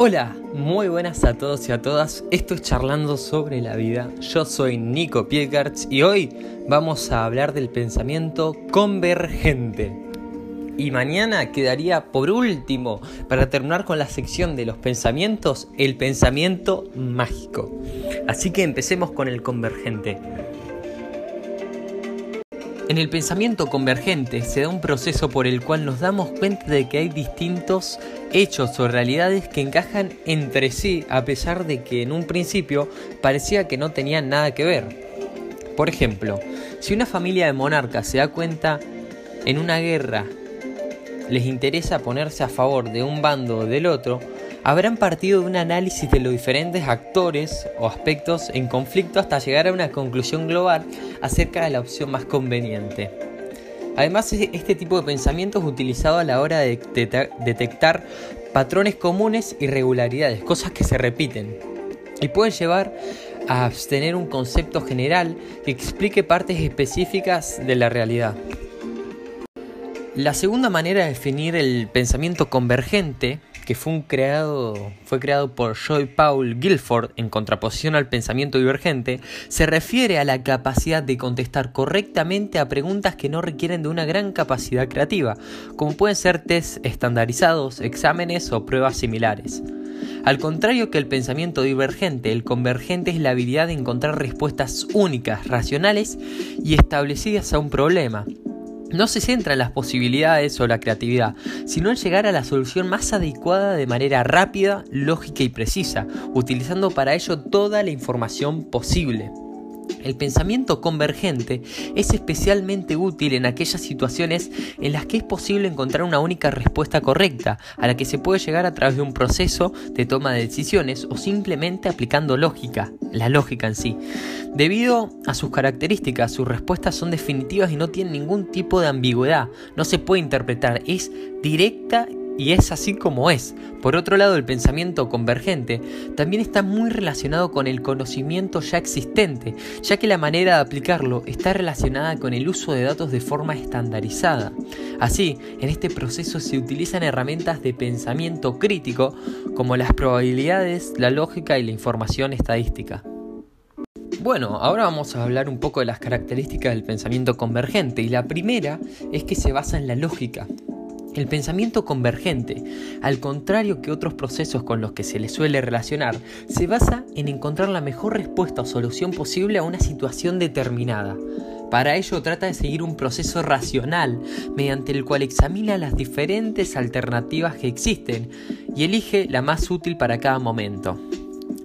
Hola, muy buenas a todos y a todas. Esto es Charlando sobre la vida. Yo soy Nico Piekarts y hoy vamos a hablar del pensamiento convergente. Y mañana quedaría por último, para terminar con la sección de los pensamientos, el pensamiento mágico. Así que empecemos con el convergente. En el pensamiento convergente se da un proceso por el cual nos damos cuenta de que hay distintos hechos o realidades que encajan entre sí a pesar de que en un principio parecía que no tenían nada que ver. Por ejemplo, si una familia de monarcas se da cuenta en una guerra les interesa ponerse a favor de un bando o del otro, habrán partido de un análisis de los diferentes actores o aspectos en conflicto hasta llegar a una conclusión global acerca de la opción más conveniente. Además, este tipo de pensamiento es utilizado a la hora de detectar patrones comunes y regularidades, cosas que se repiten, y pueden llevar a abstener un concepto general que explique partes específicas de la realidad. La segunda manera de definir el pensamiento convergente que fue, creado, fue creado por Joy Paul Guilford en contraposición al pensamiento divergente, se refiere a la capacidad de contestar correctamente a preguntas que no requieren de una gran capacidad creativa, como pueden ser test estandarizados, exámenes o pruebas similares. Al contrario que el pensamiento divergente, el convergente es la habilidad de encontrar respuestas únicas, racionales y establecidas a un problema, no se centra en las posibilidades o la creatividad, sino en llegar a la solución más adecuada de manera rápida, lógica y precisa, utilizando para ello toda la información posible. El pensamiento convergente es especialmente útil en aquellas situaciones en las que es posible encontrar una única respuesta correcta, a la que se puede llegar a través de un proceso de toma de decisiones o simplemente aplicando lógica, la lógica en sí. Debido a sus características, sus respuestas son definitivas y no tienen ningún tipo de ambigüedad, no se puede interpretar, es directa y es así como es. Por otro lado, el pensamiento convergente también está muy relacionado con el conocimiento ya existente, ya que la manera de aplicarlo está relacionada con el uso de datos de forma estandarizada. Así, en este proceso se utilizan herramientas de pensamiento crítico como las probabilidades, la lógica y la información estadística. Bueno, ahora vamos a hablar un poco de las características del pensamiento convergente y la primera es que se basa en la lógica. El pensamiento convergente, al contrario que otros procesos con los que se le suele relacionar, se basa en encontrar la mejor respuesta o solución posible a una situación determinada. Para ello trata de seguir un proceso racional mediante el cual examina las diferentes alternativas que existen y elige la más útil para cada momento.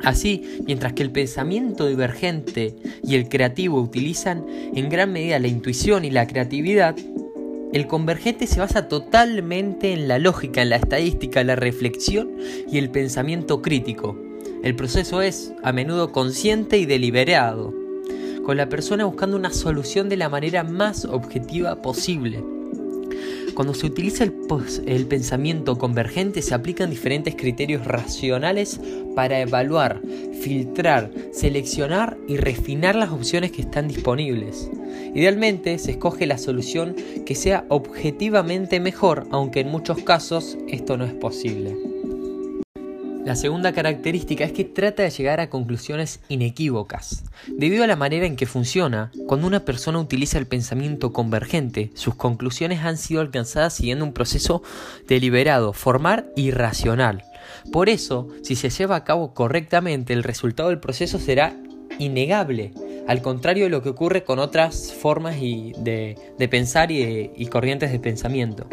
Así, mientras que el pensamiento divergente y el creativo utilizan en gran medida la intuición y la creatividad, el convergente se basa totalmente en la lógica, en la estadística, la reflexión y el pensamiento crítico. El proceso es a menudo consciente y deliberado, con la persona buscando una solución de la manera más objetiva posible. Cuando se utiliza el, pensamiento convergente se aplican diferentes criterios racionales para evaluar, filtrar, seleccionar y refinar las opciones que están disponibles. Idealmente se escoge la solución que sea objetivamente mejor, aunque en muchos casos esto no es posible. La segunda característica es que trata de llegar a conclusiones inequívocas. Debido a la manera en que funciona, cuando una persona utiliza el pensamiento convergente, sus conclusiones han sido alcanzadas siguiendo un proceso deliberado, formal y racional. Por eso, si se lleva a cabo correctamente, el resultado del proceso será innegable, al contrario de lo que ocurre con otras formas de, pensar y corrientes de pensamiento.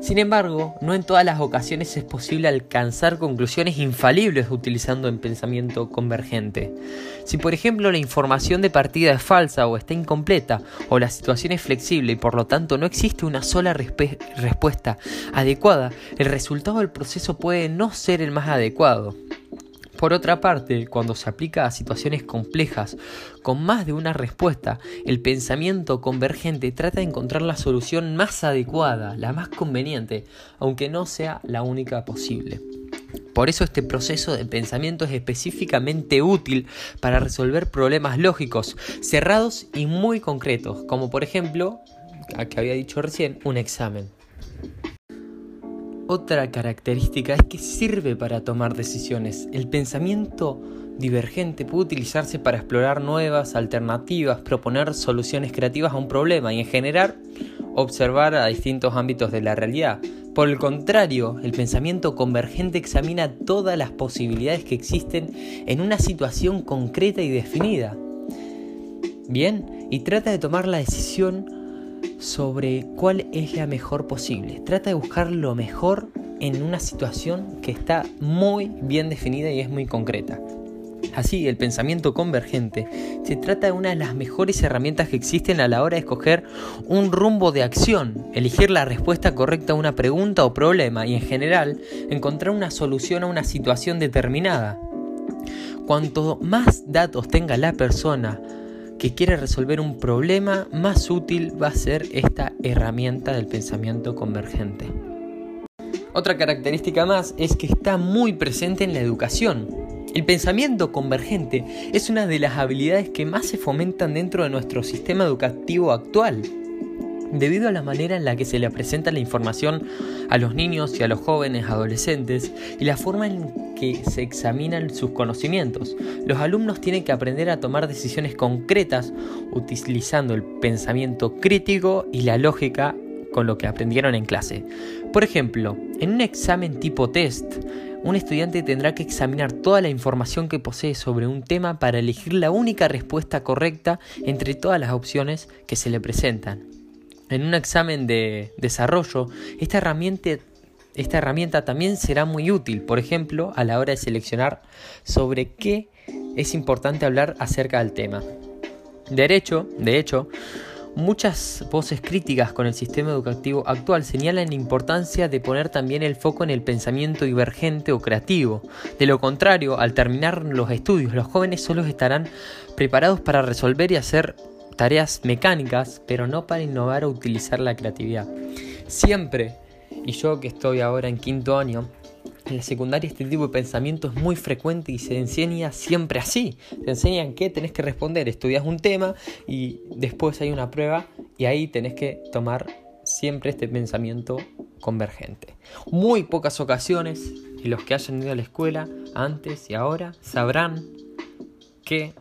Sin embargo, no en todas las ocasiones es posible alcanzar conclusiones infalibles utilizando el pensamiento convergente. Si por ejemplo la información de partida es falsa o está incompleta, o la situación es flexible y por lo tanto no existe una sola respuesta adecuada, el resultado del proceso puede no ser el más adecuado. Por otra parte, cuando se aplica a situaciones complejas con más de una respuesta, el pensamiento convergente trata de encontrar la solución más adecuada, la más conveniente, aunque no sea la única posible. Por eso este proceso de pensamiento es específicamente útil para resolver problemas lógicos, cerrados y muy concretos, como por ejemplo, que había dicho recién, un examen. Otra característica es que sirve para tomar decisiones. El pensamiento divergente puede utilizarse para explorar nuevas alternativas, proponer soluciones creativas a un problema y en general observar a distintos ámbitos de la realidad. Por el contrario, el pensamiento convergente examina todas las posibilidades que existen en una situación concreta y definida. Bien, y trata de tomar la decisión sobre cuál es la mejor posible. Trata de buscar lo mejor en una situación que está muy bien definida y es muy concreta. Así, el pensamiento convergente se trata de una de las mejores herramientas que existen a la hora de escoger un rumbo de acción, elegir la respuesta correcta a una pregunta o problema y en general encontrar una solución a una situación determinada. Cuanto más datos tenga la persona que quiere resolver un problema, más útil va a ser esta herramienta del pensamiento convergente. Otra característica más es que está muy presente en la educación. El pensamiento convergente es una de las habilidades que más se fomentan dentro de nuestro sistema educativo actual debido a la manera en la que se le presenta la información a los niños y a los jóvenes adolescentes y la forma en que se examinan sus conocimientos. Los alumnos tienen que aprender a tomar decisiones concretas utilizando el pensamiento crítico y la lógica con lo que aprendieron en clase. Por ejemplo, en un examen tipo test, un estudiante tendrá que examinar toda la información que posee sobre un tema para elegir la única respuesta correcta entre todas las opciones que se le presentan. En un examen de desarrollo, esta herramienta, también será muy útil, por ejemplo, a la hora de seleccionar sobre qué es importante hablar acerca del tema. Derecho, de hecho, muchas voces críticas con el sistema educativo actual señalan la importancia de poner también el foco en el pensamiento divergente o creativo. De lo contrario, al terminar los estudios, los jóvenes solo estarán preparados para resolver y hacer tareas mecánicas, pero no para innovar o utilizar la creatividad. Siempre, y yo que estoy ahora en quinto año, en la secundaria este tipo de pensamiento es muy frecuente y se enseña siempre así. Te enseñan que tenés que responder, estudias un tema y después hay una prueba y ahí tenés que tomar siempre este pensamiento convergente. Muy pocas ocasiones, y los que hayan ido a la escuela antes y ahora sabrán que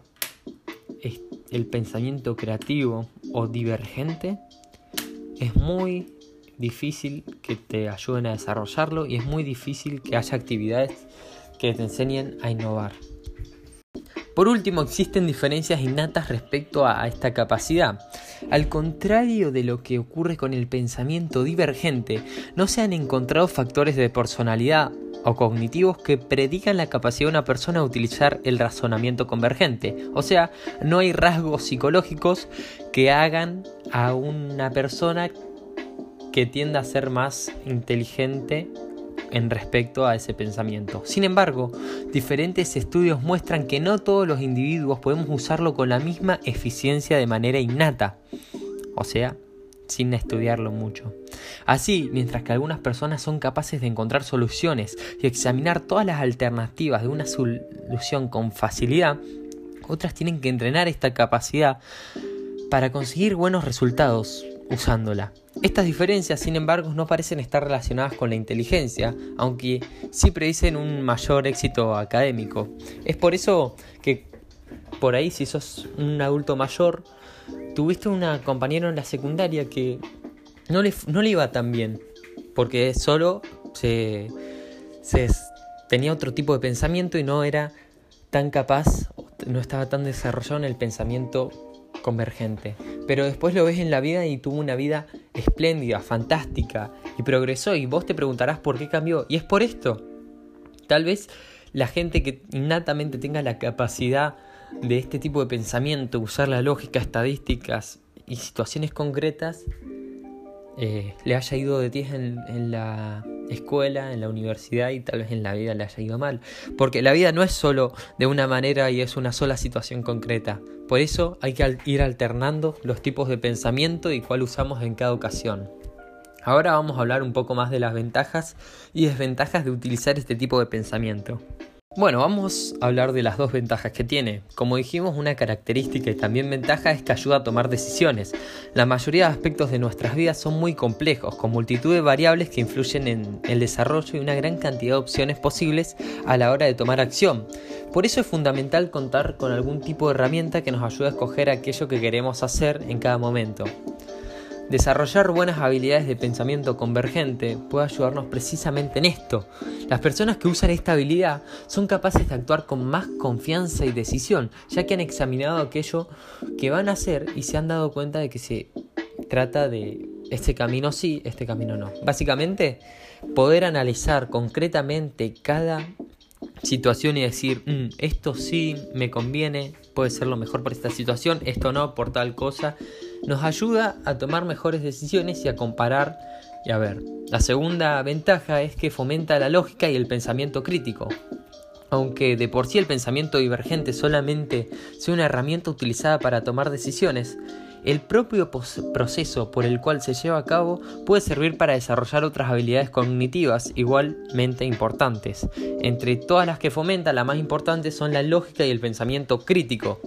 el pensamiento creativo o divergente, es muy difícil que te ayuden a desarrollarlo y es muy difícil que haya actividades que te enseñen a innovar. Por último, existen diferencias innatas respecto a esta capacidad. Al contrario de lo que ocurre con el pensamiento divergente, no se han encontrado factores de personalidad o cognitivos que predican la capacidad de una persona de utilizar el razonamiento convergente. O sea, no hay rasgos psicológicos que hagan a una persona que tienda a ser más inteligente en respecto a ese pensamiento. Sin embargo, diferentes estudios muestran que no todos los individuos podemos usarlo con la misma eficiencia de manera innata. O sea, sin estudiarlo mucho. Así, mientras que algunas personas son capaces de encontrar soluciones y examinar todas las alternativas de una solución con facilidad, otras tienen que entrenar esta capacidad para conseguir buenos resultados usándola. Estas diferencias, sin embargo, no parecen estar relacionadas con la inteligencia, aunque sí predicen un mayor éxito académico. Es por eso que por ahí si sos un adulto mayor, tuviste una compañera en la secundaria que no le, no le iba tan bien, porque solo se, se tenía otro tipo de pensamiento y no era tan capaz, no estaba tan desarrollado en el pensamiento convergente. Pero después lo ves en la vida y tuvo una vida espléndida, fantástica y progresó y vos te preguntarás por qué cambió. Y es por esto. Tal vez la gente que innatamente tenga la capacidad de este tipo de pensamiento, usar la lógica, estadísticas y situaciones concretas, eh, le haya ido de 10 en, la escuela, en la universidad y tal vez en la vida le haya ido mal. Porque la vida no es solo de una manera y es una sola situación concreta. Por eso hay que ir alternando los tipos de pensamiento y cuál usamos en cada ocasión. Ahora vamos a hablar un poco más de las ventajas y desventajas de utilizar este tipo de pensamiento. Bueno, vamos a hablar de las dos ventajas que tiene. Como dijimos, una característica y también ventaja es que ayuda a tomar decisiones. La mayoría de aspectos de nuestras vidas son muy complejos, con multitud de variables que influyen en el desarrollo y una gran cantidad de opciones posibles a la hora de tomar acción. Por eso es fundamental contar con algún tipo de herramienta que nos ayude a escoger aquello que queremos hacer en cada momento. Desarrollar buenas habilidades de pensamiento convergente puede ayudarnos precisamente en esto. Las personas que usan esta habilidad son capaces de actuar con más confianza y decisión, ya que han examinado aquello que van a hacer y se han dado cuenta de que se trata de este camino sí, este camino no. Básicamente, poder analizar concretamente cada situación y decir, mm, esto sí me conviene, puede ser lo mejor para esta situación, esto no, por tal cosa nos ayuda a tomar mejores decisiones y a comparar y a ver. La segunda ventaja es que fomenta la lógica y el pensamiento crítico. Aunque de por sí el pensamiento divergente solamente sea una herramienta utilizada para tomar decisiones, el propio proceso por el cual se lleva a cabo puede servir para desarrollar otras habilidades cognitivas igualmente importantes. Entre todas las que fomenta, la más importante son la lógica y el pensamiento crítico.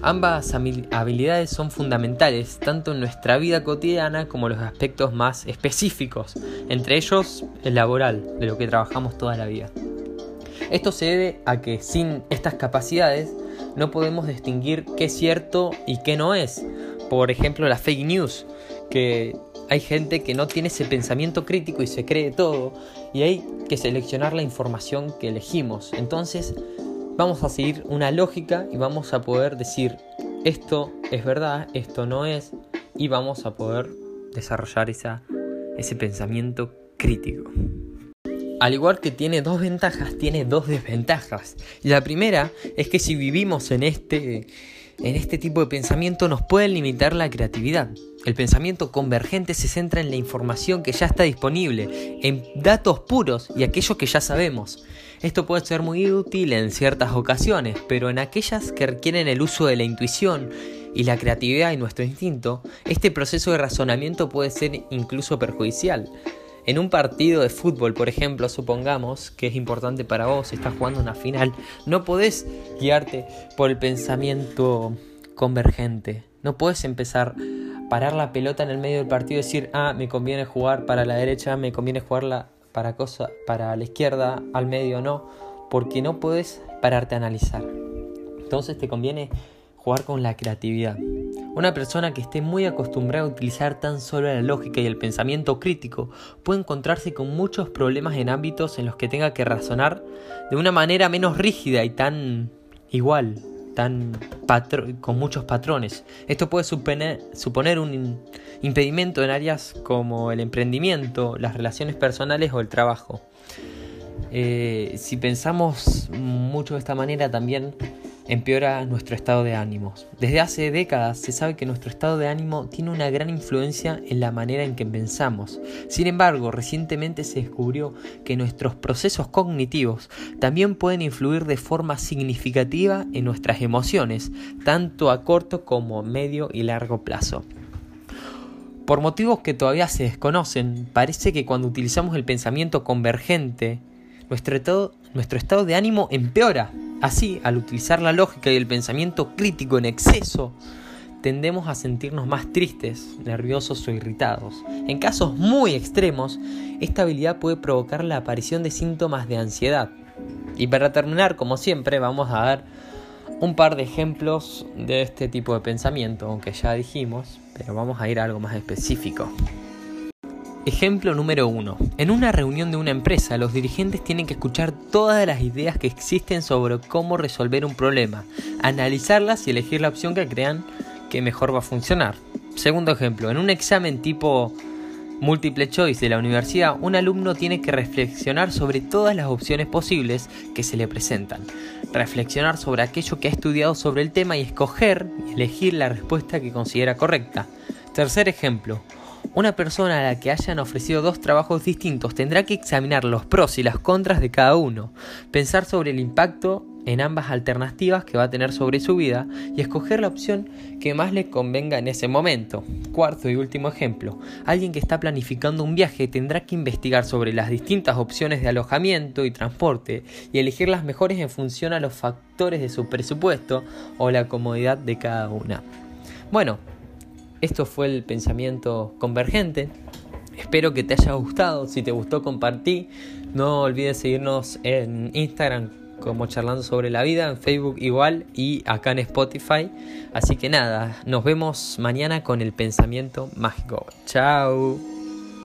Ambas habilidades son fundamentales tanto en nuestra vida cotidiana como en los aspectos más específicos, entre ellos el laboral, de lo que trabajamos toda la vida. Esto se debe a que sin estas capacidades no podemos distinguir qué es cierto y qué no es. Por ejemplo, la fake news, que hay gente que no tiene ese pensamiento crítico y se cree todo, y hay que seleccionar la información que elegimos. Entonces, vamos a seguir una lógica y vamos a poder decir esto es verdad, esto no es, y vamos a poder desarrollar esa, ese pensamiento crítico. Al igual que tiene dos ventajas, tiene dos desventajas. La primera es que si vivimos en este, en este tipo de pensamiento nos puede limitar la creatividad. El pensamiento convergente se centra en la información que ya está disponible, en datos puros y aquello que ya sabemos. Esto puede ser muy útil en ciertas ocasiones, pero en aquellas que requieren el uso de la intuición y la creatividad y nuestro instinto, este proceso de razonamiento puede ser incluso perjudicial. En un partido de fútbol, por ejemplo, supongamos que es importante para vos, estás jugando una final, no podés guiarte por el pensamiento convergente. No puedes empezar a parar la pelota en el medio del partido y decir, ah, me conviene jugar para la derecha, me conviene jugarla para, cosa, para la izquierda, al medio no, porque no puedes pararte a analizar. Entonces te conviene jugar con la creatividad. Una persona que esté muy acostumbrada a utilizar tan solo la lógica y el pensamiento crítico puede encontrarse con muchos problemas en ámbitos en los que tenga que razonar de una manera menos rígida y tan igual, tan con muchos patrones. Esto puede suponer un impedimento en áreas como el emprendimiento, las relaciones personales o el trabajo. Eh, si pensamos mucho de esta manera también empeora nuestro estado de ánimos. Desde hace décadas se sabe que nuestro estado de ánimo tiene una gran influencia en la manera en que pensamos. Sin embargo, recientemente se descubrió que nuestros procesos cognitivos también pueden influir de forma significativa en nuestras emociones, tanto a corto como medio y largo plazo. Por motivos que todavía se desconocen, parece que cuando utilizamos el pensamiento convergente, nuestro nuestro estado de ánimo empeora Así, al utilizar la lógica y el pensamiento crítico en exceso, tendemos a sentirnos más tristes, nerviosos o irritados. En casos muy extremos, esta habilidad puede provocar la aparición de síntomas de ansiedad. Y para terminar, como siempre, vamos a dar un par de ejemplos de este tipo de pensamiento, aunque ya dijimos, pero vamos a ir a algo más específico. Ejemplo número 1. En una reunión de una empresa, los dirigentes tienen que escuchar todas las ideas que existen sobre cómo resolver un problema, analizarlas y elegir la opción que crean que mejor va a funcionar. Segundo ejemplo, en un examen tipo múltiple choice de la universidad, un alumno tiene que reflexionar sobre todas las opciones posibles que se le presentan, reflexionar sobre aquello que ha estudiado sobre el tema y escoger y elegir la respuesta que considera correcta. Tercer ejemplo, una persona a la que hayan ofrecido dos trabajos distintos tendrá que examinar los pros y las contras de cada uno, pensar sobre el impacto en ambas alternativas que va a tener sobre su vida y escoger la opción que más le convenga en ese momento. Cuarto y último ejemplo, alguien que está planificando un viaje tendrá que investigar sobre las distintas opciones de alojamiento y transporte y elegir las mejores en función a los factores de su presupuesto o la comodidad de cada una. Bueno, esto fue el pensamiento convergente. Espero que te haya gustado. Si te gustó, compartí. No olvides seguirnos en Instagram como charlando sobre la vida, en Facebook igual y acá en Spotify. Así que nada, nos vemos mañana con el pensamiento mágico. Chao.